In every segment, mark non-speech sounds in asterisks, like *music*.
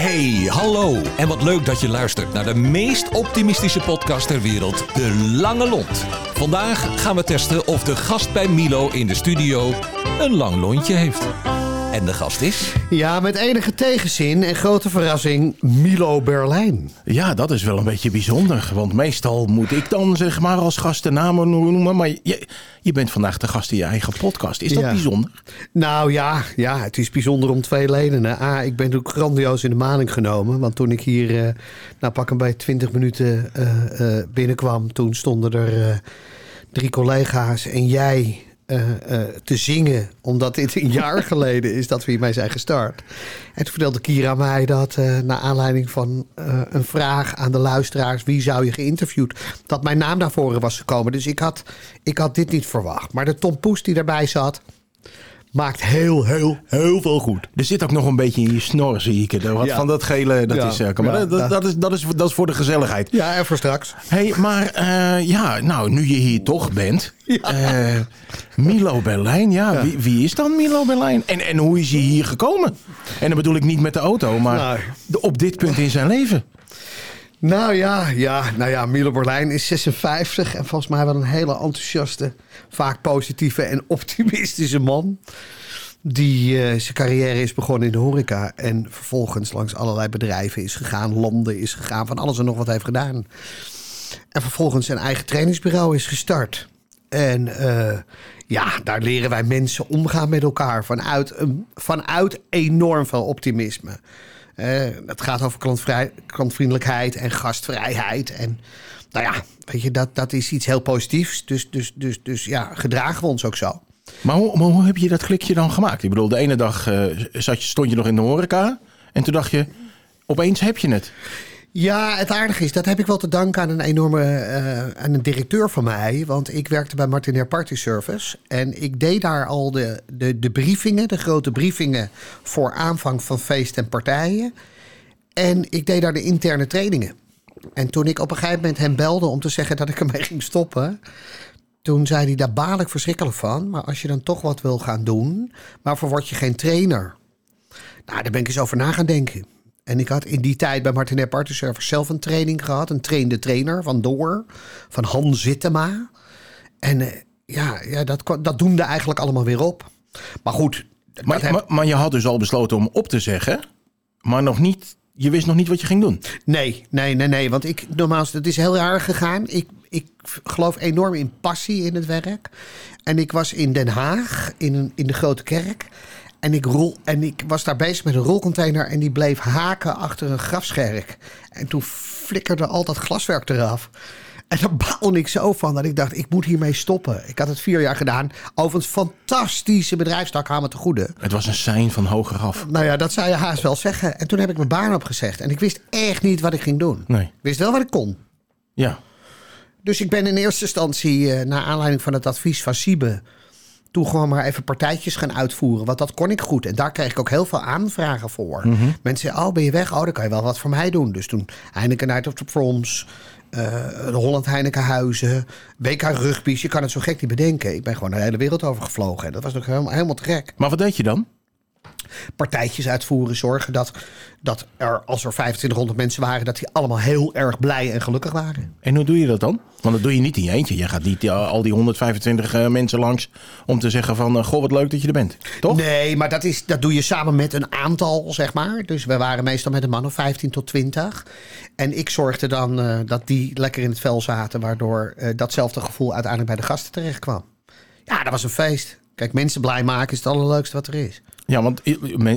Hey, hallo. En wat leuk dat je luistert naar de meest optimistische podcast ter wereld, De Lange Lont. Vandaag gaan we testen of de gast bij Milo in de studio een lang lontje heeft. En de gast is... Ja, met enige tegenzin en grote verrassing Milo Berlijn. Ja, dat is wel een beetje bijzonder. Want meestal moet ik dan zeg maar als gast de namen noemen. Maar je, je bent vandaag de gast in je eigen podcast. Is dat Ja. bijzonder? Nou ja, ja, het is bijzonder om twee redenen. A, ik ben ook grandioos in de maling genomen. Want toen ik hier, eh, nou pak bij 20 minuten eh, eh, binnenkwam... toen stonden er eh, drie collega's en jij eh, eh, te zingen... omdat dit een jaar *laughs* geleden is dat we hiermee zijn gestart. En toen vertelde Kira mij dat... eh naar aanleiding van een vraag aan de luisteraars... wie zou je geïnterviewd... dat mijn naam naar voren was gekomen. Dus ik had, ik had dit niet verwacht. Maar de Tom Poes die erbij zat... maakt heel, heel, heel veel goed. Er zit ook nog een beetje in je snor, zie ik. er. Wat Ja. van dat gele, dat Ja. is... eh, maar Ja. dat, dat, dat is, dat, is, dat is voor de gezelligheid. Ja, en voor straks. hey, maar eh, ja, nou, nu je hier toch bent. eh, Milo Berlijn, ja. Wie, wie is dan Milo Berlijn? En, en hoe is hij hier gekomen? En dan bedoel ik niet met de auto, maar Nou. de- op dit punt in zijn leven. Nou ja, ja, nou ja, Milo Berlijn is 56 en volgens mij wel een hele enthousiaste, vaak positieve en optimistische man. Die eh, zijn carrière is begonnen in de horeca en vervolgens langs allerlei bedrijven is gegaan, landen is gegaan, van alles en nog wat heeft gedaan. En vervolgens zijn eigen trainingsbureau is gestart. En eh, ja, daar leren wij mensen omgaan met elkaar vanuit, een, vanuit enorm veel optimisme. Eh, het gaat over klantvriendelijkheid en gastvrijheid. En nou ja, weet je, dat, dat is iets heel positiefs. Dus, dus, dus, dus ja, gedragen we ons ook zo. Maar hoe, hoe heb je dat klikje dan gemaakt? Ik bedoel, de ene dag eh, zat je, stond je nog in de horeca. En toen dacht je, opeens heb je het. Ja, het aardige is, dat heb ik wel te danken aan een enorme eh, aan een directeur van mij. Want ik werkte bij Martinair Party Service. En ik deed daar al de, de, de briefingen, de grote briefingen voor aanvang van feesten en partijen. En ik deed daar de interne trainingen. En toen ik op een gegeven moment hem belde om te zeggen dat ik ermee ging stoppen. Toen zei hij, daar baal ik verschrikkelijk van. Maar als je dan toch wat wil gaan doen, waarvoor word je geen trainer? Nou, daar ben ik eens over na gaan denken. En ik had in die tijd bij Party Service zelf een training gehad. Een trainde trainer van Door, van Han Zittema. En eh, ja, ja dat, dat doemde eigenlijk allemaal weer op. Maar goed. Maar, heb- maar, maar je had dus al besloten om op te zeggen. Maar nog niet, je wist nog niet wat je ging doen. Nee, nee, nee, nee. Want ik, normaal, het is heel raar gegaan. Ik, ik geloof enorm in passie in het werk. En ik was in Den Haag, in, een, in de Grote Kerk. En ik, rol, en ik was daar bezig met een rolcontainer en die bleef haken achter een grafscherk. En toen flikkerde al dat glaswerk eraf. En daar baalde ik zo van dat ik dacht, ik moet hiermee stoppen. Ik had het vier jaar gedaan. Overigens fantastische bedrijfstak, haal me te goede. Het was een sein van hogeraf. Nou ja, dat zou je haast wel zeggen. En toen heb ik mijn baan opgezegd. En ik wist echt niet wat ik ging doen. Nee. Ik wist wel wat ik kon. Ja. Dus ik ben in eerste instantie, eh, naar aanleiding van het advies van Siebe... toen gewoon maar even partijtjes gaan uitvoeren. Want dat kon ik goed. En daar kreeg ik ook heel veel aanvragen voor. Mensen zeiden, oh, ben je weg? Oh, dan kan je wel wat voor mij doen. Dus toen Heineken Night of the Proms... eh, de Holland Heineken Huizen, WK Rugby's. Je kan het zo gek niet bedenken. Ik ben gewoon de hele wereld over gevlogen. En dat was nog helemaal, helemaal te gek. Maar wat deed je dan? Partijtjes uitvoeren. Zorgen dat, dat er, als er 2500 mensen waren, dat die allemaal heel erg blij en gelukkig waren. En hoe doe je dat dan? Want dat doe je niet in je eentje. Je gaat niet eh, al die 125 eh, mensen langs om te zeggen van... eh, goh, wat leuk dat je er bent. Toch? Nee, maar dat, is, dat doe je samen met een aantal, zeg maar. Dus we waren meestal met een man of 15 tot 20. En ik zorgde dan dat die lekker in het vel zaten, waardoor datzelfde gevoel uiteindelijk bij de gasten terecht kwam. Ja, dat was een feest. Kijk, mensen blij maken is het allerleukste wat er is. Ja, want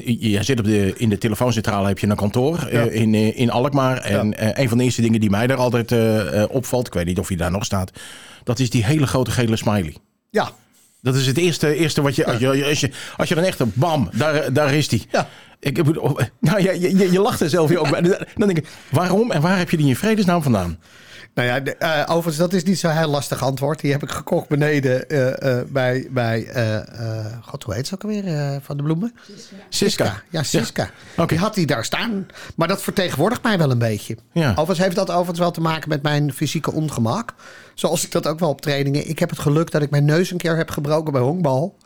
jij zit op de, in de telefooncentrale, heb je een kantoor eh, in, eh, in Alkmaar. En eh, een van de eerste dingen die mij daar altijd opvalt, ik weet niet of hij daar nog staat, dat is die hele grote gele smiley. Ja, Dat is het eerste, eerste wat je als, je, als je. als je dan echt, bam, daar, daar is die. Ja. Ik, *laughs* nou, je, je, je lacht er zelf ook bij. *laughs* Dan denk ik, waarom en waar heb je die in vredesnaam vandaan? Nou ja, de- eh, overigens, dat is niet zo'n heel lastig antwoord. Die heb ik gekocht beneden eh, eh, bij, bij eh, eh, god, hoe heet ze ook alweer, eh, van de bloemen? Siska. Ja, Siska. Oké. Die had die daar staan. Maar dat vertegenwoordigt mij wel een beetje. Ja. Overigens heeft dat overigens wel te maken met mijn fysieke ongemak. Zoals ik dat ook wel op trainingen. Ik heb het geluk dat ik mijn neus een keer heb gebroken bij honkbal.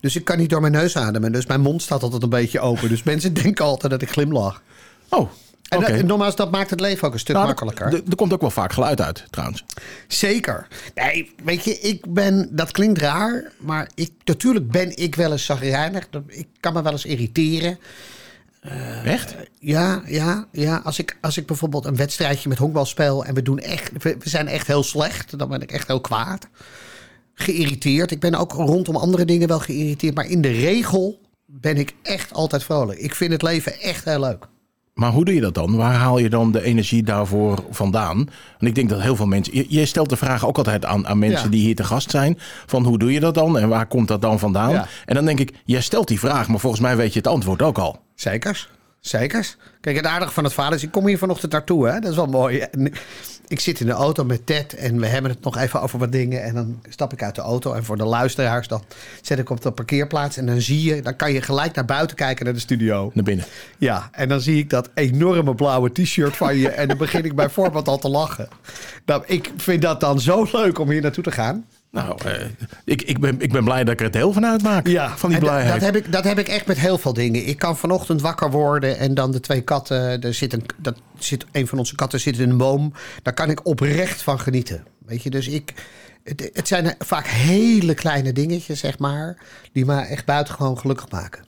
Dus ik kan niet door mijn neus ademen. Dus mijn mond staat altijd een beetje open. Dus *laughs* mensen denken altijd dat ik glimlach. Oh, En, oké. dat- en nogmaals, dat maakt het leven ook een stuk Nou, makkelijker. Er, komt ook wel vaak geluid uit, trouwens. Zeker. Nee, weet je, ik ben, dat klinkt raar, maar ik, natuurlijk ben ik wel eens zagrijnig. Ik kan me wel eens irriteren. Echt? Ja, ja, ja. Als ik, als ik bijvoorbeeld een wedstrijdje met honkbal speel en we doen echt, we, we zijn echt heel slecht, dan ben ik echt heel kwaad. Geïrriteerd. Ik ben ook rondom andere dingen wel geïrriteerd, maar in de regel ben ik echt altijd vrolijk. Ik vind het leven echt heel leuk. Maar hoe doe je dat dan? Waar haal je dan de energie daarvoor vandaan? Want ik denk dat heel veel mensen... Je, je stelt de vraag ook altijd aan, aan mensen Ja. die hier te gast zijn. Van hoe doe je dat dan? En waar komt dat dan vandaan? Ja. En dan denk ik, jij stelt die vraag, maar volgens mij weet je het antwoord ook al. Zekers. Zekers. Kijk, het aardige van het verhaal is, ik kom hier vanochtend naartoe. Hè? Dat is wel mooi. Ik zit in de auto met Ted en we hebben het nog even over wat dingen. En dan stap ik uit de auto. En voor de luisteraars, dan zet ik op de parkeerplaats. En dan zie je, dan kan je gelijk naar buiten kijken naar de studio. Naar binnen. Ja, en dan zie ik dat enorme blauwe t-shirt van je. En dan begin ik bijvoorbeeld al te lachen. Nou, ik vind dat dan zo leuk om hier naartoe te gaan. Nou, eh, ik, ik, ben, ik ben blij dat ik er deel van uitmaak. van die blijheid. Dat heb, ik, dat heb ik echt met heel veel dingen. Ik kan vanochtend wakker worden en dan de twee katten. Er zit een, dat zit, een van onze katten zit in een boom. Daar kan ik oprecht van genieten. Weet je, dus ik. Het, het zijn vaak hele kleine dingetjes, zeg maar. Die me echt buitengewoon gelukkig maken.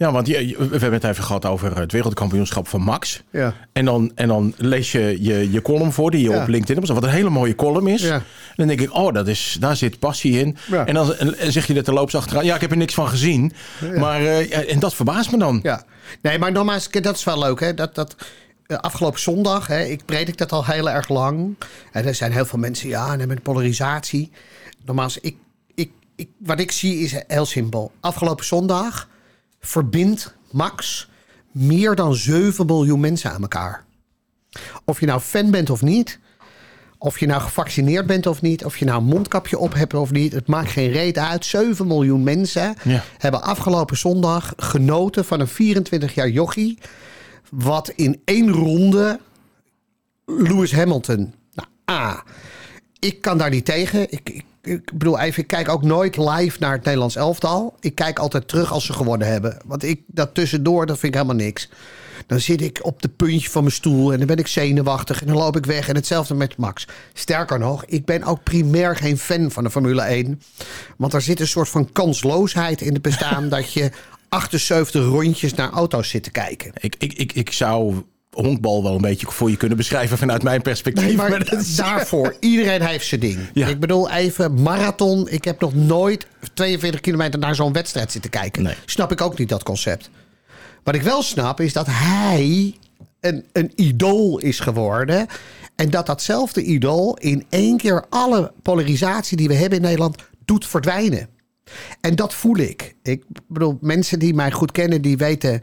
Ja, want je, we hebben het even gehad over het wereldkampioenschap van Max. Ja. En, dan, en dan lees je je, je column voor die je Ja. op LinkedIn hebt. Wat een hele mooie column is. Ja. En dan denk ik, oh, dat is, daar zit passie in. Ja. En dan en zeg je er terloops achteraan. Ja, ik heb er niks van gezien. Maar, eh, en dat verbaast me dan. Ja. Nee, maar nogmaals, dat is wel leuk, hè? Dat. dat eh, Afgelopen zondag, hè, ik predik dat al heel erg lang. En er zijn heel veel mensen, ja, en met polarisatie. Nogmaals, ik, ik, ik, wat ik zie is heel simpel. Afgelopen zondag verbindt Max meer dan 7 miljoen mensen aan elkaar. Of je nou fan bent of niet, of je nou gevaccineerd bent of niet, of je nou een mondkapje op hebt of niet, het maakt geen reet uit. 7 miljoen mensen Ja. hebben afgelopen zondag genoten van een 24 jaar jochie. Wat in één ronde Lewis Hamilton. Nou, A. Ik kan daar niet tegen. Ik, ik, ik bedoel, even, ik kijk ook nooit live naar het Nederlands elftal. Ik kijk altijd terug als ze gewonnen hebben. Want ik, dat tussendoor, dat vind ik helemaal niks. Dan zit ik op de puntje van mijn stoel en dan ben ik zenuwachtig en dan loop ik weg. En hetzelfde met Max. Sterker nog, ik ben ook primair geen fan van de Formule 1. Want er zit een soort van kansloosheid in het bestaan *laughs* dat je 78 rondjes naar auto's zit te kijken. Ik, ik, ik, ik zou honkbal wel een beetje voor je kunnen beschrijven vanuit mijn perspectief. Nee, maar dat is- daarvoor, iedereen heeft zijn ding. Ja. Ik bedoel, even marathon. Ik heb nog nooit 42 kilometer naar zo'n wedstrijd zitten kijken. Nee. Snap ik ook niet, dat concept. Wat ik wel snap, is dat hij een, een idool is geworden. En dat datzelfde idool in één keer alle polarisatie die we hebben in Nederland doet verdwijnen. En dat voel ik. Ik bedoel, mensen die mij goed kennen, die weten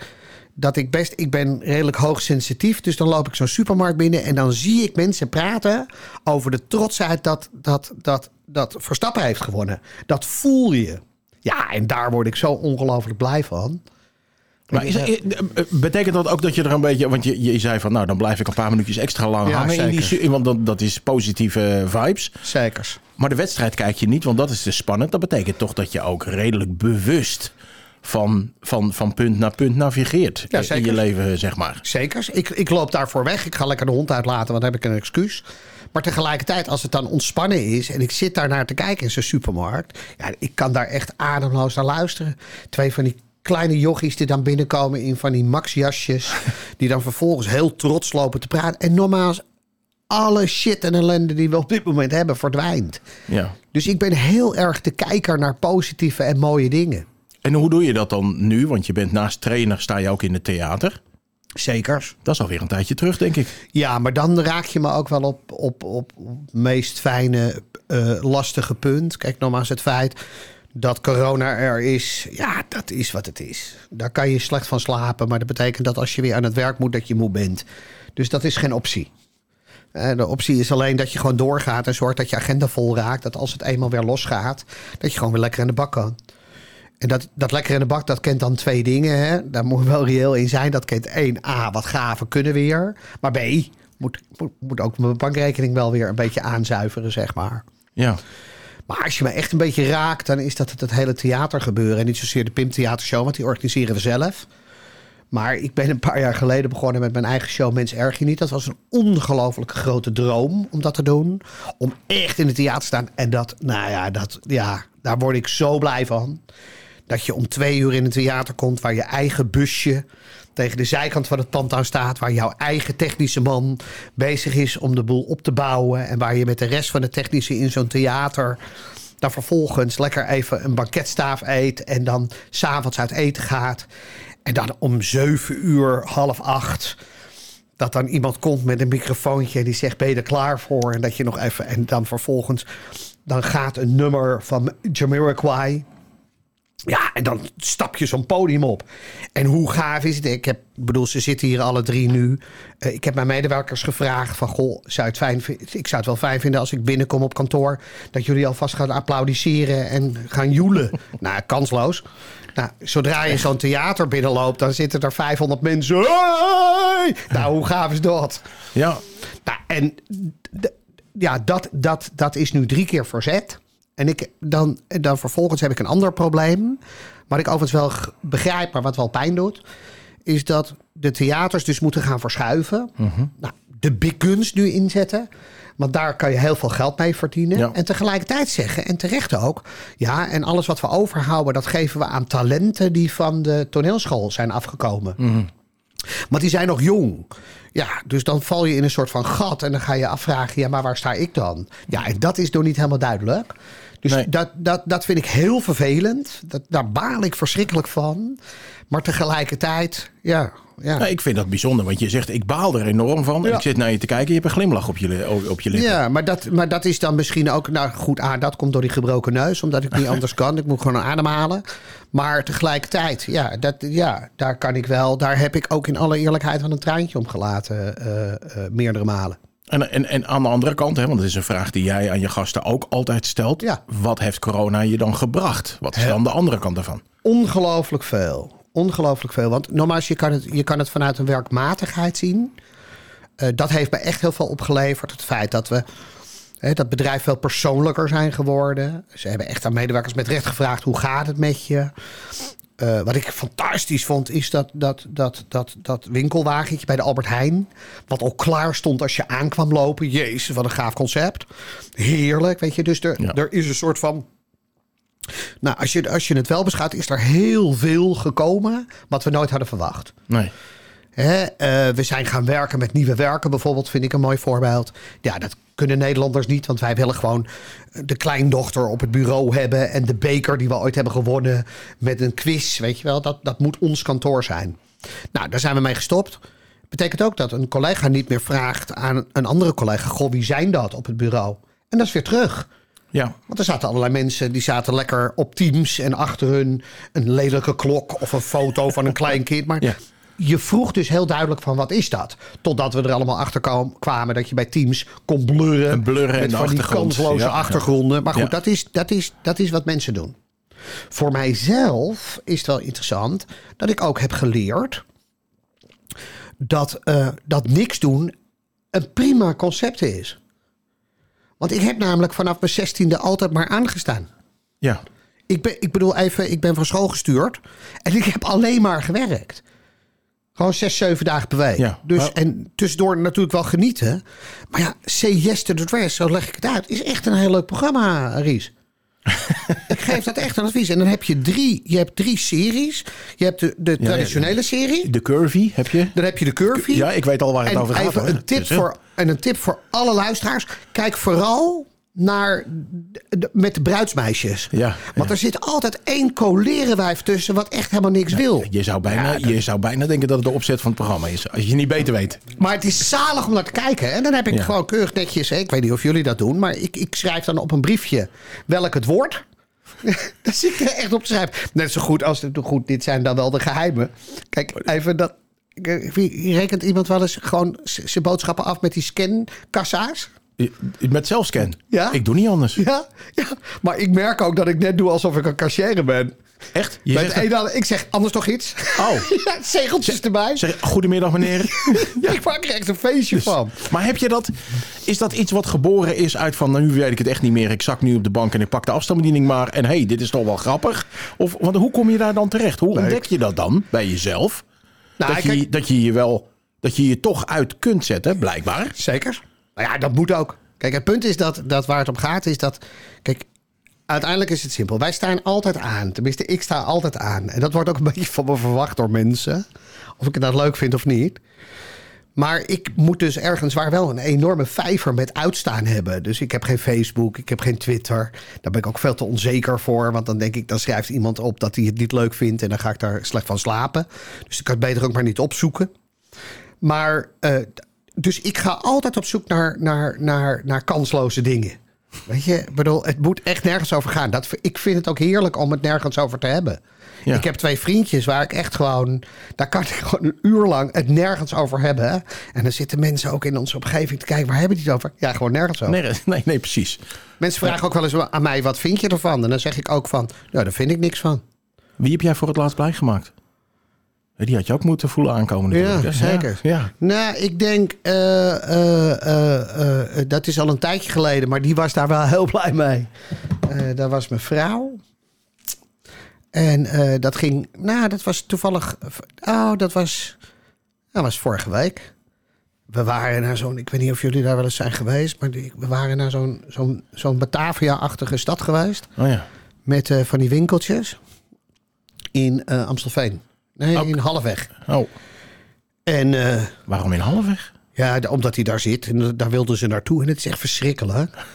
dat ik best... Ik ben redelijk hoogsensitief, dus dan loop ik zo'n supermarkt binnen... en dan zie ik mensen praten over de trotsheid dat, dat, dat, dat Verstappen heeft gewonnen. Dat voel je. Ja, en daar word ik zo ongelooflijk blij van. Maar is, betekent dat ook dat je er een beetje... Want je, je zei van, nou, dan blijf ik een paar minuutjes extra lang Ja, hangen. In die, zeker. su- want dat, dat is positieve vibes. Zekers. Maar de wedstrijd kijk je niet, want dat is te spannend. Dat betekent toch dat je ook redelijk bewust van, van, van punt naar punt navigeert Ja, in zeker. je leven, zeg maar. Zekers. Ik, ik loop daarvoor weg. Ik ga lekker de hond uitlaten, want dan heb ik een excuus. Maar tegelijkertijd, als het dan ontspannen is en ik zit daar naar te kijken in zo'n supermarkt, ja, ik kan daar echt ademloos naar luisteren. Twee van die kleine jochies die dan binnenkomen in van die maxjasjes, *laughs* die dan vervolgens heel trots lopen te praten. En normaal alle shit en ellende die we op dit moment hebben verdwijnt. Ja. Dus ik ben heel erg de kijker naar positieve en mooie dingen. En hoe doe je dat dan nu? Want je bent naast trainer, sta je ook in het theater. Zekers. Dat is alweer een tijdje terug, denk ik. Ja, maar dan raak je me ook wel op, op, op, op het meest fijne, eh, lastige punt. Kijk, nogmaals het feit dat corona er is. Ja, dat is wat het is. Daar kan je slecht van slapen. Maar dat betekent dat als je weer aan het werk moet, dat je moe bent. Dus dat is geen optie. Eh, De optie is alleen dat je gewoon doorgaat en zorgt dat je agenda vol raakt. Dat als het eenmaal weer losgaat, dat je gewoon weer lekker in de bak kan. En dat, dat lekker in de bak, dat kent dan twee dingen. Hè? Daar moet wel reëel in zijn. Dat kent één, A, wat gaven kunnen weer. Maar B, moet, moet, moet ook mijn bankrekening wel weer een beetje aanzuiveren, zeg maar. Ja. Maar als je me echt een beetje raakt, dan is dat het, het hele theatergebeuren. En niet zozeer de Pim Theatershow, want die organiseren we zelf. Maar ik ben een paar jaar geleden begonnen met mijn eigen show Mens Erg Je Niet. Dat was een ongelooflijk grote droom om dat te doen. Om echt in het theater te staan. En dat, nou ja, dat, ja, daar word ik zo blij van. Dat je om twee uur in het theater komt waar je eigen busje tegen de zijkant van het aan staat. Waar jouw eigen technische man bezig is om de boel op te bouwen. En waar je met de rest van de technische in zo'n theater dan vervolgens lekker even een banketstaaf eet. En dan s'avonds uit eten gaat. En dan om zeven uur, half acht. Dat dan iemand komt met een microfoontje en die zegt: Ben je er klaar voor? En dat je nog even. En dan vervolgens. Dan gaat een nummer van Jamiroquai. Ja, en dan stap je zo'n podium op. En hoe gaaf is het? Ik heb, bedoel, ze zitten hier alle drie nu. Uh, ik heb mijn medewerkers gevraagd van... Goh, zou het fijn, ik zou het wel fijn vinden als ik binnenkom op kantoor... dat jullie alvast gaan applaudisseren en gaan joelen. *laughs* nou, kansloos. Nou, zodra je zo'n theater binnenloopt, dan zitten er 500 mensen. Hey! Nou, hoe gaaf is dat? Ja. Nou, en ja, dat, dat, dat is nu drie keer verzet. En ik, dan, dan vervolgens heb ik een ander probleem. Wat ik overigens wel begrijp, maar wat wel pijn doet. Is dat de theaters dus moeten gaan verschuiven. nou, de big guns nu inzetten. Want daar kan je heel veel geld mee verdienen. Ja. En tegelijkertijd zeggen, en terecht ook. Ja, en alles wat we overhouden, dat geven we aan talenten die van de toneelschool zijn afgekomen. Want die zijn nog jong. Ja, dus dan val je in een soort van gat en dan ga je afvragen, ja, maar waar sta ik dan? Ja, en dat is nog niet helemaal duidelijk. Dus Nee. dat, dat, dat vind ik heel vervelend. Dat, daar baal ik verschrikkelijk van. Maar tegelijkertijd, ja, ja. Nou, ik vind dat bijzonder, want je zegt ik baal er enorm van. En Ja. ik zit naar je te kijken, je hebt een glimlach op je, op je lippen. Ja, maar dat, maar dat is dan misschien ook... Nou goed, ah, dat komt door die gebroken neus. Omdat ik niet *laughs* anders kan. Ik moet gewoon ademhalen. Maar tegelijkertijd, ja, dat, ja, daar kan ik wel... Daar heb ik ook in alle eerlijkheid wel een traantje om gelaten. eh, eh, meerdere malen. En, en, en aan de andere kant, hè, want dat is een vraag die jij aan je gasten ook altijd stelt. Ja. Wat heeft corona je dan gebracht? Wat is dan de andere kant daarvan? Ongelooflijk veel. Ongelooflijk veel. Want nogmaals, je kan het, je kan het vanuit een werkmatigheid zien. Eh, dat heeft me echt heel veel opgeleverd. Het feit dat we hè, dat bedrijf veel persoonlijker zijn geworden. Ze hebben echt aan medewerkers met recht gevraagd: hoe gaat het met je? Eh, wat ik fantastisch vond, is dat, dat, dat, dat, dat winkelwagentje bij de Albert Heijn. Wat al klaar stond als je aankwam lopen. Jezus, wat een gaaf concept. Heerlijk, weet je. Dus er, Ja. er is een soort van nou, als je, als je het wel beschouwt, is er heel veel gekomen wat we nooit hadden verwacht. Nee. Hè, eh, we zijn gaan werken met nieuwe werken, bijvoorbeeld, vind ik een mooi voorbeeld. Ja, dat kunnen Nederlanders niet, want wij willen gewoon de kleindochter op het bureau hebben. En de beker die we ooit hebben gewonnen met een quiz, weet je wel. Dat, dat moet ons kantoor zijn. Nou, daar zijn we mee gestopt. Betekent ook dat een collega niet meer vraagt aan een andere collega: Goh, wie zijn dat op het bureau? En dat is weer terug. Ja. Want er zaten allerlei mensen die zaten lekker op Teams en achter hun een lelijke klok of een foto van een *laughs* klein kind. Maar Ja. Je vroeg dus heel duidelijk van wat is dat? Totdat we er allemaal achter kwam- kwamen dat je bij Teams kon blurren. En blurren met de van die kansloze Ja, achtergronden. Maar goed, Ja. dat, is, dat, is, dat is wat mensen doen. Voor mijzelf is het wel interessant dat ik ook heb geleerd dat, eh, dat niks doen een prima concept is. Want ik heb namelijk vanaf mijn zestiende altijd maar aangestaan. Ja. Ik, ben, ik bedoel even, ik ben van school gestuurd en ik heb alleen maar gewerkt. Gewoon zes, zeven dagen per week. Ja, dus, En tussendoor natuurlijk wel genieten. Maar ja, Say Yes to the Dress, zo leg ik het uit, is echt een heel leuk programma, Ries. *laughs* ik geef dat echt een advies. En dan heb je drie, je hebt drie series. Je hebt de, de ja. traditionele serie. De curvy heb je. Dan heb je de curvy. Ja, ik weet al waar het en over gaat. even hoor. een tip, Dus, voor, en een tip voor alle luisteraars. Kijk vooral naar de- met de bruidsmeisjes. Ja, Want ja. er zit altijd één kolerenwijf tussen wat echt helemaal niks wil. Je zou, bijna, je zou bijna denken dat het de opzet van het programma is. Als je niet beter weet. Maar het is zalig om naar te kijken. En dan heb ik Ja. gewoon keurig netjes... hè, Ik weet niet of jullie dat doen. Maar ik, ik schrijf dan op een briefje welk het wordt. *laughs* Daar zit ik er echt op te schrijven. Net zo goed als... Goed, dit zijn dan wel de geheimen. Kijk, even dat... Wie rekent iemand wel eens gewoon zijn boodschappen af met die scankassa's? Met zelfscan. Ja. Ik doe niet anders. Ja, ja, maar ik merk ook dat ik net doe alsof ik een cashier ben. Echt? Je zegt ik zeg anders toch iets? Oh. *laughs* ja, zegeltjes erbij. Zeg, goedemiddag meneer. *laughs* Ja, ik maak er echt een feestje van. Maar heb je dat, is dat iets wat geboren is uit van, nou, nu weet ik het echt niet meer. Ik zak nu op de bank en ik pak de afstandsbediening maar. En hé, hey, dit is toch wel grappig. Of, want hoe kom je daar dan terecht? Hoe ontdek je dat dan bij jezelf? Nou, dat, je, kijk- dat je je wel, dat je je toch uit kunt zetten, blijkbaar. Zeker. Ja, dat moet ook. Kijk, het punt is dat, dat waar het om gaat is dat... Kijk, uiteindelijk is het simpel. Wij staan altijd aan. Tenminste, ik sta altijd aan. En dat wordt ook een *laughs* beetje van me verwacht door mensen. Of ik het nou leuk vind of niet. Maar ik moet dus ergens waar wel een enorme vijver met uitstaan hebben. Dus ik heb geen Facebook, ik heb geen Twitter. Daar ben ik ook veel te onzeker voor. Want dan denk ik, dan schrijft iemand op dat hij het niet leuk vindt. En dan ga ik daar slecht van slapen. Dus ik kan het beter ook maar niet opzoeken. Maar, eh, dus ik ga altijd op zoek naar, naar, naar, naar kansloze dingen. Weet je, bedoel, het moet echt nergens over gaan. Dat, ik vind het ook heerlijk om het nergens over te hebben. Ja. Ik heb twee vriendjes waar ik echt gewoon... Daar kan ik *laughs* gewoon een uur lang het nergens over hebben. En dan zitten mensen ook in onze omgeving te kijken... waar hebben die het over? Ja, gewoon nergens over. Nee, nee, nee, precies. Mensen vragen ook wel eens aan mij... wat vind je ervan? En dan zeg ik ook van... nou, daar vind ik niks van. Wie heb jij voor het laatst blij gemaakt? Die had je ook moeten voelen aankomen natuurlijk. Ja, zeker. Ja. Nou, ik denk, eh, eh, eh, dat is al een tijdje geleden, maar die was daar wel heel blij mee. Dat was mijn vrouw. En dat ging, nou, dat was toevallig, oh, dat was, dat was vorige week. We waren naar zo'n, ik weet niet of jullie daar wel eens zijn geweest, maar we waren naar zo'n zo'n zo'n Batavia-achtige stad geweest. Oh ja. Met van die winkeltjes in Amstelveen. Nee, Ook. in Halfweg. Oh, En eh, waarom in halfweg? ja, omdat hij daar zit. En daar wilden ze naartoe. En het is echt verschrikkelijk. *laughs*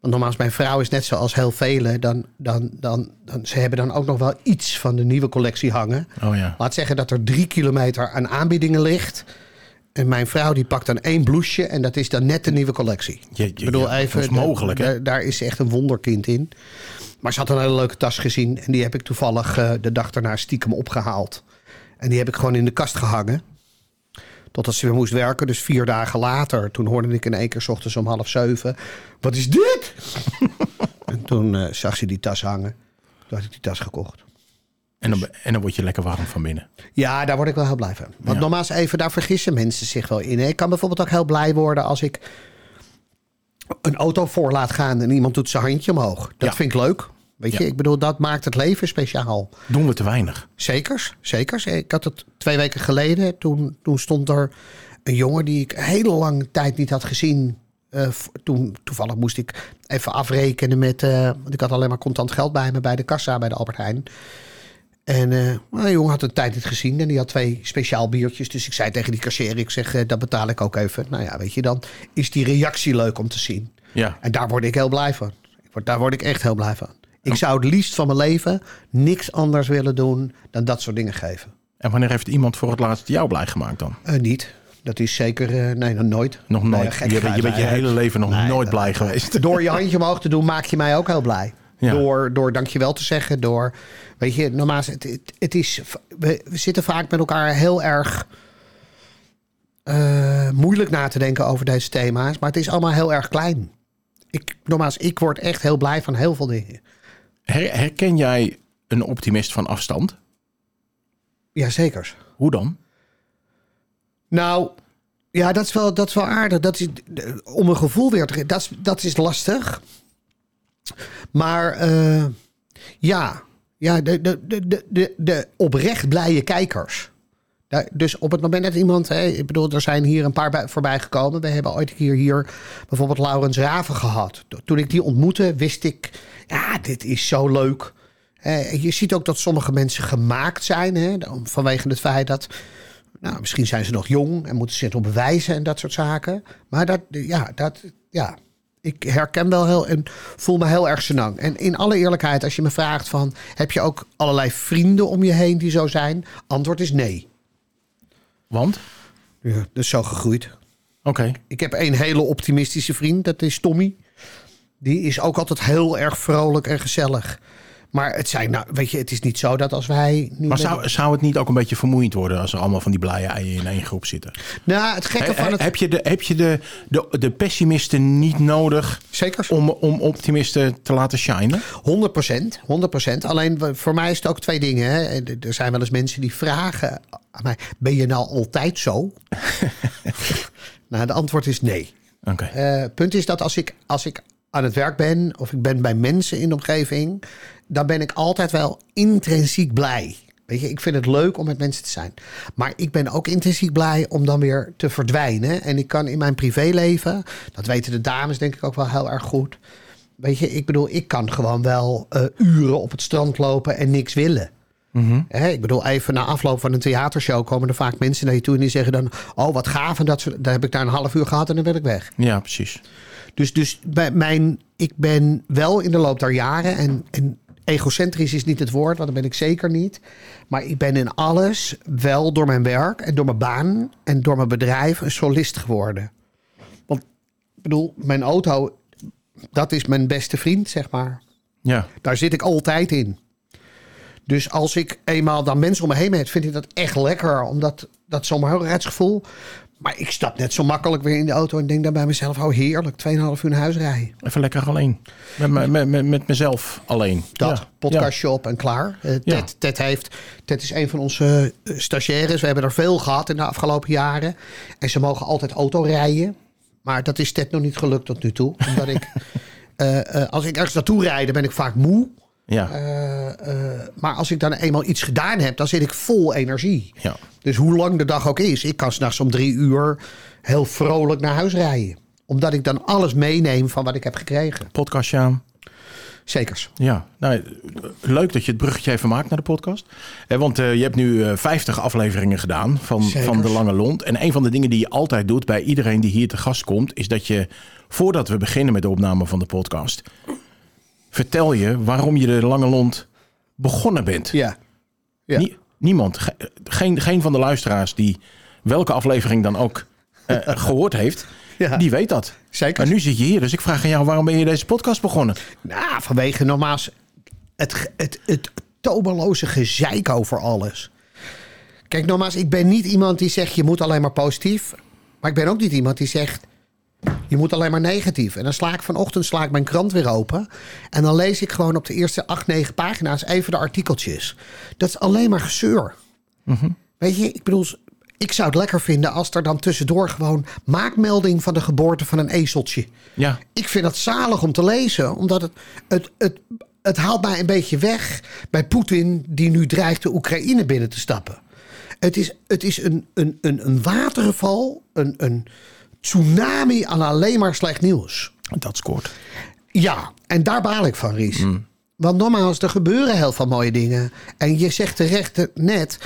Want normaal is mijn vrouw is net zoals heel velen. Dan, dan, dan, dan, ze hebben dan ook nog wel iets van de nieuwe collectie hangen. Oh ja. Laat zeggen dat er drie kilometer aan aanbiedingen ligt. En mijn vrouw die pakt dan één blouseje. En dat is dan net de nieuwe collectie. Je- je- ik bedoel ja, even. dat is mogelijk, hè? Daar, daar is echt een wonderkind in. Maar ze had een hele leuke tas gezien. En die heb ik toevallig eh, de dag daarna stiekem opgehaald. En die heb ik gewoon in de kast gehangen. Totdat ze weer moest werken. Dus vier dagen later, toen hoorde ik in één keer 's ochtends om half zeven. Wat is dit? *laughs* en toen eh, zag ze die tas hangen. Toen had ik die tas gekocht. En dan, en dan word je lekker warm van binnen. Ja, daar word ik wel heel blij van. Want Ja. nogmaals even, daar vergissen mensen zich wel in. hè. Ik kan bijvoorbeeld ook heel blij worden als ik een auto voor laat gaan en iemand doet zijn handje omhoog. Dat Ja. vind ik leuk. Weet je, ik bedoel, dat maakt het leven speciaal. Doen we te weinig. Zekers, zekers. Ik had het twee weken geleden. Toen, toen stond er een jongen die ik een hele lange tijd niet had gezien. Eh, toen toevallig moest ik even afrekenen met. eh, want ik had alleen maar contant geld bij me bij de kassa bij de Albert Heijn. En eh, nou, een jongen had een tijd niet gezien en die had twee speciaal biertjes. Dus ik zei tegen die kassier, ik zeg, eh, dat betaal ik ook even. Nou ja, weet je, dan is die reactie leuk om te zien. Ja. En daar word ik heel blij van. Ik word, daar word ik echt heel blij van. Ik zou het liefst van mijn leven niks anders willen doen dan dat soort dingen geven. En wanneer heeft iemand voor het laatst jou blij gemaakt dan? Eh, niet. Dat is zeker, eh, nee, nog nooit. Nog Nee, nooit. je, bent, je bent je hele leven nog Nee, nooit blij geweest. *laughs* Door je handje omhoog te doen maak je mij ook heel blij. Ja. Door, door dankjewel te zeggen. Door, weet je, normaal is het, het, het is, we, we zitten vaak met elkaar heel erg eh, moeilijk na te denken over deze thema's. Maar het is allemaal heel erg klein. Ik, nogmaals, ik word echt heel blij van heel veel dingen. Her- herken jij een optimist van afstand? Jazeker. Hoe dan? Nou, ja, dat is wel, dat is wel aardig. Dat is, om een gevoel weer te dat is, dat is lastig. Maar eh, ja, ja de, de, de, de, de oprecht blije kijkers. Dus op het moment dat iemand, ik bedoel, er zijn hier een paar bij, voorbij gekomen. We hebben ooit een keer hier bijvoorbeeld Laurens Raven gehad. Toen ik die ontmoette, wist ik, ja, dit is zo leuk. Je ziet ook dat sommige mensen gemaakt zijn, hè, vanwege het feit dat, nou, misschien zijn ze nog jong en moeten zich nog bewijzen en dat soort zaken. Maar dat, ja, dat, ja, ik herken wel heel en voel me heel erg senang. En in alle eerlijkheid, als je me vraagt van, heb je ook allerlei vrienden om je heen die zo zijn? Antwoord is nee. Want? Ja, dat is zo gegroeid. Oké. Ik heb een hele optimistische vriend, dat is Tommy. Die is ook altijd heel erg vrolijk en gezellig. Maar het zijn, nou, weet je, het is niet zo dat als wij. Nu Maar met- zou, zou het niet ook een beetje vermoeiend worden als er allemaal van die blije eieren in één groep zitten? nou, het gekke He- van he- het. Heb je, de, heb je de, de, de pessimisten niet nodig Zeker. om, om optimisten te laten shinen? 100 procent, 100 procent. Alleen we- voor mij is het ook twee dingen. Hè. Er zijn wel eens mensen die vragen aan mij: ben je nou altijd zo? *laughs* nou, de antwoord is nee. Oké. Eh, punt is dat als ik, als ik aan het werk ben of ik ben bij mensen in de omgeving, dan ben ik altijd wel intrinsiek blij. Weet je, ik vind het leuk om met mensen te zijn. Maar ik ben ook intrinsiek blij om dan weer te verdwijnen. En ik kan in mijn privéleven, dat weten de dames denk ik ook wel heel erg goed. Weet je, ik bedoel, ik kan gewoon wel uh, uren op het strand lopen en niks willen. Hè, ik bedoel, even na afloop van een theatershow komen er vaak mensen naar je toe en die zeggen dan: Oh, wat gaaf. En dat, soort- daar heb ik daar een half uur gehad en dan ben ik weg. Ja, precies. Dus, dus bij mijn, ik ben wel in de loop der jaren, en, en egocentrisch is niet het woord, want dat ben ik zeker niet. Maar ik ben in alles wel door mijn werk en door mijn baan en door mijn bedrijf een solist geworden. Want ik bedoel, mijn auto, dat is mijn beste vriend, zeg maar. Ja, Daar zit ik altijd in. Dus als ik eenmaal dan mensen om me heen heb, vind ik dat echt lekker. Omdat dat zomerheidsgevoel. Maar ik stap net zo makkelijk weer in de auto en denk dan bij mezelf: oh heerlijk, 2,5 uur naar huis rijden. even lekker alleen. Met, me- met, met, met mezelf alleen. Dat, Ja, podcastje op en klaar. Eh, Ted, Ja. Ted, heeft, Ted is een van onze eh, stagiaires. We hebben er veel gehad in de afgelopen jaren. En ze mogen altijd auto rijden. Maar dat is Ted nog niet gelukt tot nu toe. Omdat ik, *laughs* eh, als ik ergens naartoe rijd, ben ik vaak moe. Ja, Eh, eh, maar als ik dan eenmaal iets gedaan heb, dan zit ik vol energie. ja. Dus hoe lang de dag ook is, ik kan s'nachts om drie uur heel vrolijk naar huis rijden. Omdat ik dan alles meeneem van wat ik heb gekregen. Podcastje aan. Zekers. Ja, nou, leuk dat je het bruggetje even maakt naar de podcast. Eh, want je hebt nu eh 50 afleveringen gedaan van, Zekers. van De Lange Lont. En een van de dingen die je altijd doet bij iedereen die hier te gast komt... is dat je, voordat we beginnen met de opname van de podcast... vertel je waarom je De Lange Lont begonnen bent. Ja. Ja. Nie- niemand, ge- geen, geen van de luisteraars die welke aflevering dan ook eh, *laughs* gehoord heeft... Ja. die weet dat. Zeker. Maar nu zit je hier, dus ik vraag aan jou... waarom ben je deze podcast begonnen? Nou, vanwege nogmaals het, het, het tobeloze gezeik over alles. Kijk, nogmaals, ik ben niet iemand die zegt je moet alleen maar positief. Maar ik ben ook niet iemand die zegt je moet alleen maar negatief. En dan sla ik vanochtend sla ik mijn krant weer open. En dan lees ik gewoon op de eerste acht, negen pagina's even de artikeltjes. Dat is alleen maar gezeur. Weet je, ik bedoel, ik zou het lekker vinden als er dan tussendoor gewoon maakmelding van de geboorte van een ezeltje. Ja, Ik vind dat zalig om te lezen, omdat het, het, het, het haalt mij een beetje weg bij Poetin, die nu dreigt de Oekraïne binnen te stappen. Het is, het is een, een, een, een waterval, een, een tsunami aan alleen maar slecht nieuws. dat scoort. Ja, en daar baal ik van, Ries. Want nogmaals, er gebeuren heel veel mooie dingen. En je zegt terecht net,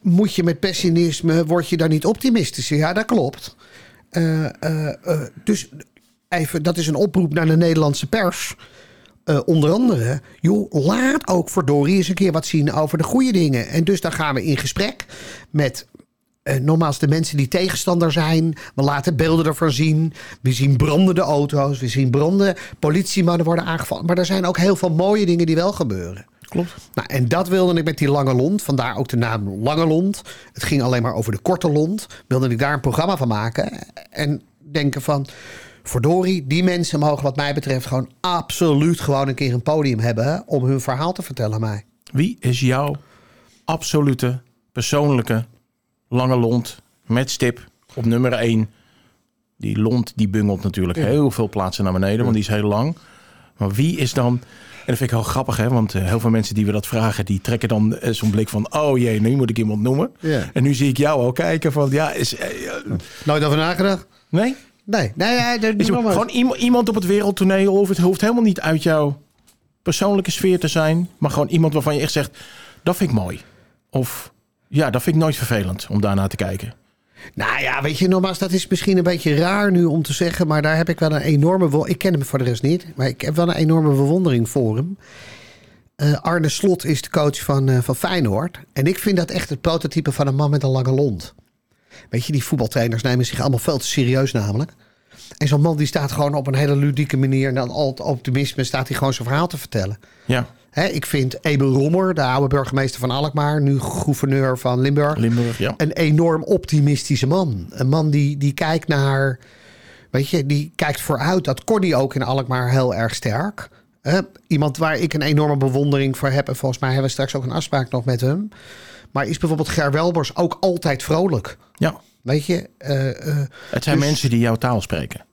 moet je met pessimisme, word je dan niet optimistischer? Ja, dat klopt. Eh, eh, eh, dus even, dat is een oproep naar de Nederlandse pers. Onder andere, joh, laat ook verdorie eens een keer wat zien over de goede dingen. En dus dan gaan we in gesprek met eh, nogmaals, de mensen die tegenstander zijn. We laten beelden ervan zien. We zien brandende auto's. We zien branden. Politiemannen worden aangevallen. Maar er zijn ook heel veel mooie dingen die wel gebeuren. Klopt. Nou, en dat wilde ik met die lange lont. Vandaar ook de naam Lange Lont. Het ging alleen maar over de korte lont. Wilde ik daar een programma van maken. En denken van... Verdorie, die mensen mogen wat mij betreft gewoon absoluut gewoon een keer een podium hebben... om hun verhaal te vertellen aan mij. Wie is jouw absolute, persoonlijke, lange lont met stip op nummer 1? Die lont die bungelt natuurlijk heel veel plaatsen naar beneden, want die is heel lang. Maar wie is dan... En dat vind ik heel grappig, hè? want eh, heel veel mensen die we dat vragen... die trekken dan eh, zo'n blik van... oh jee, nu moet ik iemand noemen. Ja. En nu zie ik jou al kijken van... ja, is... eh, Nooit over nagedacht? nee? Nee, nee, nee. dat- Is gewoon iemand, iemand op het wereldtoneel... of het hoeft helemaal niet uit jouw persoonlijke sfeer te zijn... maar gewoon iemand waarvan je echt zegt... dat vind ik mooi. Of ja, dat vind ik nooit vervelend om daarnaar te kijken. Nou ja, weet je, nogmaals, dat is misschien een beetje raar nu om te zeggen, maar daar heb ik wel een enorme. Ik ken hem voor de rest niet, maar ik heb wel een enorme bewondering voor hem. Eh, Arne Slot is de coach van, eh, van Feyenoord. En ik vind dat echt het prototype van een man met een lange lont. Weet je, die voetbaltrainers nemen zich allemaal veel te serieus namelijk. En zo'n man die staat gewoon op een hele ludieke manier... en dan al het optimisme staat hij gewoon zijn verhaal te vertellen. Ja, Ik vind Ebel Rommer, de oude burgemeester van Alkmaar... nu gouverneur van Limburg... Limburg, ja. een enorm optimistische man. Een man die, die kijkt naar... Weet je, die kijkt vooruit. Dat kon hij ook in Alkmaar heel erg sterk. Hè, iemand waar ik een enorme bewondering voor heb. En volgens mij hebben we straks ook een afspraak nog met hem. Maar is bijvoorbeeld Ger Welbers ook altijd vrolijk. ja. Weet je, eh, eh, Het zijn Dus- mensen die jouw taal spreken.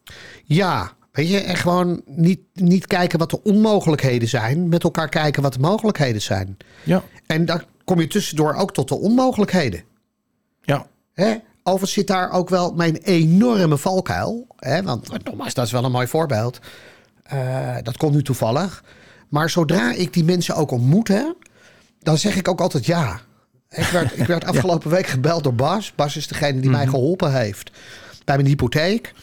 ja, weet je, en gewoon niet, niet kijken wat de onmogelijkheden zijn. Met elkaar kijken wat de mogelijkheden zijn. Ja, En dat kom je tussendoor ook tot de onmogelijkheden. Ja. Hè? Overigens zit daar ook wel mijn enorme valkuil. Hè? Want nogmaals, dat is wel een mooi voorbeeld. Uh, dat komt nu toevallig. Maar zodra ik die mensen ook ontmoet, hè, dan zeg ik ook altijd ja. Ik werd, ik werd *laughs* afgelopen week gebeld door Bas. Bas is degene die mij Mhm. geholpen heeft bij mijn hypotheek.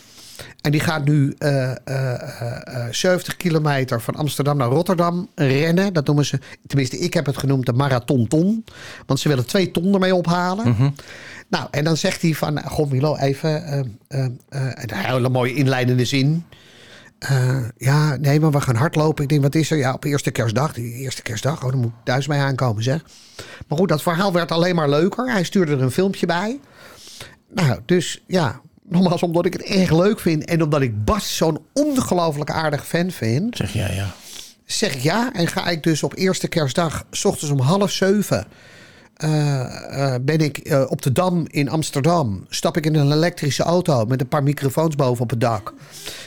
En die gaat nu eh, eh, eh, 70 kilometer van Amsterdam naar Rotterdam rennen. Dat noemen ze, tenminste ik heb het genoemd de marathon-ton. Want ze willen twee ton ermee ophalen. Mhm. Nou, en dan zegt hij van, goh Milo, even eh, eh, eh, een hele mooie inleidende zin. Eh, ja, nee, maar we gaan hardlopen. Ik denk, wat is er? Ja, op eerste kerstdag. Die eerste kerstdag, oh, dan moet ik thuis mee aankomen, zeg. Maar goed, dat verhaal werd alleen maar leuker. Hij stuurde er een filmpje bij. Nou, dus ja, nogmaals, omdat ik het erg leuk vind... en omdat ik Bas zo'n ongelooflijk aardig fan vind... Zeg jij ja. zeg ik ja. En ga ik dus op eerste kerstdag, s ochtends om half zeven... eh, eh, ben ik eh, op de Dam in Amsterdam. Stap ik in een elektrische auto met een paar microfoons boven op het dak.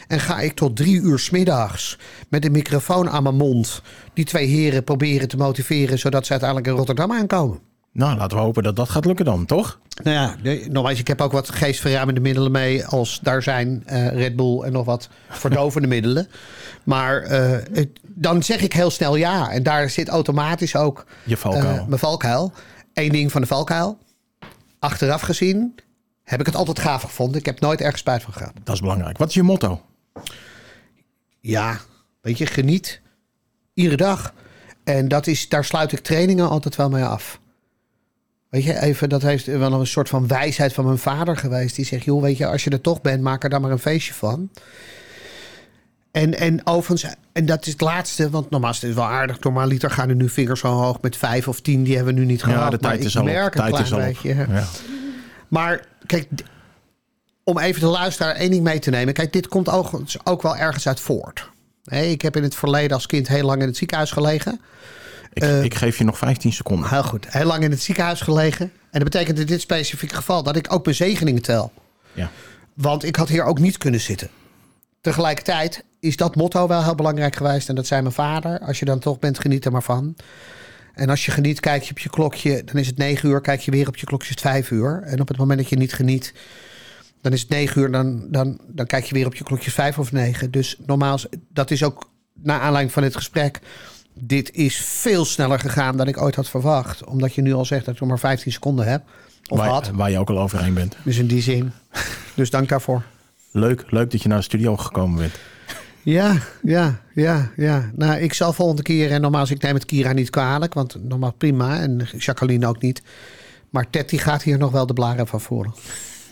En ga ik tot drie uur smiddags met een microfoon aan mijn mond... die twee heren proberen te motiveren... zodat ze uiteindelijk in Rotterdam aankomen. Nou, laten we hopen dat dat gaat lukken dan, toch? Nou ja, nee, nogmaals, ik heb ook wat geestverruimende middelen mee. Als daar zijn eh, Red Bull en nog wat *laughs* verdovende middelen. Maar eh, het- dan zeg ik heel snel ja. En daar zit automatisch ook Je valkuil. eh, mijn valkuil. Eén ding van de valkuil. Achteraf gezien heb ik het altijd gaaf gevonden. Ik heb nooit ergens spijt van gehad. Dat is belangrijk. Wat is je motto? Ja, weet je, geniet. Iedere dag. En dat is, daar sluit ik trainingen altijd wel mee af. Weet je, even, dat heeft wel een soort van wijsheid van mijn vader geweest. Die zegt, joh, weet je, als je er toch bent, maak er dan maar een feestje van. En, en overigens, en dat is het laatste, want normaal is het wel aardig. Normaliter gaan er nu vingers zo hoog met vijf of tien. Die hebben we nu niet gehad. Ja, de maar tijd is al op. merk een Tijd is al beetje. Ja. Maar kijk, om even de luisteraar één ding mee te nemen. Ook, dit komt ook, ook wel ergens uit voort. Ik heb in het verleden als kind heel lang in het ziekenhuis gelegen. Ik, Eh, ik geef je nog 15 seconden. Heel goed. Heel lang in het ziekenhuis gelegen. En dat betekent in dit specifieke geval dat ik ook mijn zegeningen tel. Ja. Want ik had hier ook niet kunnen zitten. Tegelijkertijd is dat motto wel heel belangrijk geweest. En dat zei mijn vader. Als je dan toch bent, geniet er maar van. En als je geniet, kijk je op je klokje. Dan is het negen uur. Kijk je weer op je klokje, is het vijf uur. En op het moment dat je niet geniet, dan is het negen uur. Dan, dan, dan kijk je weer op je klokje vijf of negen. Dus normaal, is- dat is ook naar aanleiding van dit gesprek. Dit is veel sneller gegaan dan ik ooit had verwacht. Omdat je nu al zegt dat ik nog maar 15 seconden heb. Of had. Waar, waar je ook al overheen bent. Dus in die zin. Dus dank daarvoor. Leuk, leuk dat je naar de studio gekomen bent. Ja, ja, ja, ja. Nou, ik zal volgende keer, en normaal ik neem het Kira niet kwalijk, want normaal prima, en Jacqueline ook niet. Maar Ted die gaat hier nog wel de blaren van voeren.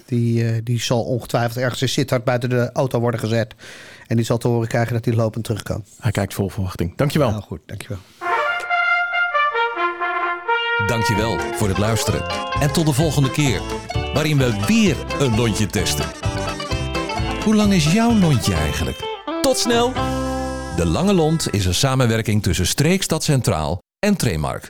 Die, eh, die zal ongetwijfeld ergens in Sittard buiten de auto worden gezet. En die zal te horen krijgen dat hij lopend terug kan. Hij kijkt vol verwachting. Dankjewel. Nou goed, dankjewel. Dankjewel voor het luisteren. En tot de volgende keer, waarin we weer een lontje testen. Hoe lang is jouw lontje eigenlijk? Tot snel! De Lange Lont is een samenwerking tussen Streekstad Centraal en Tremark.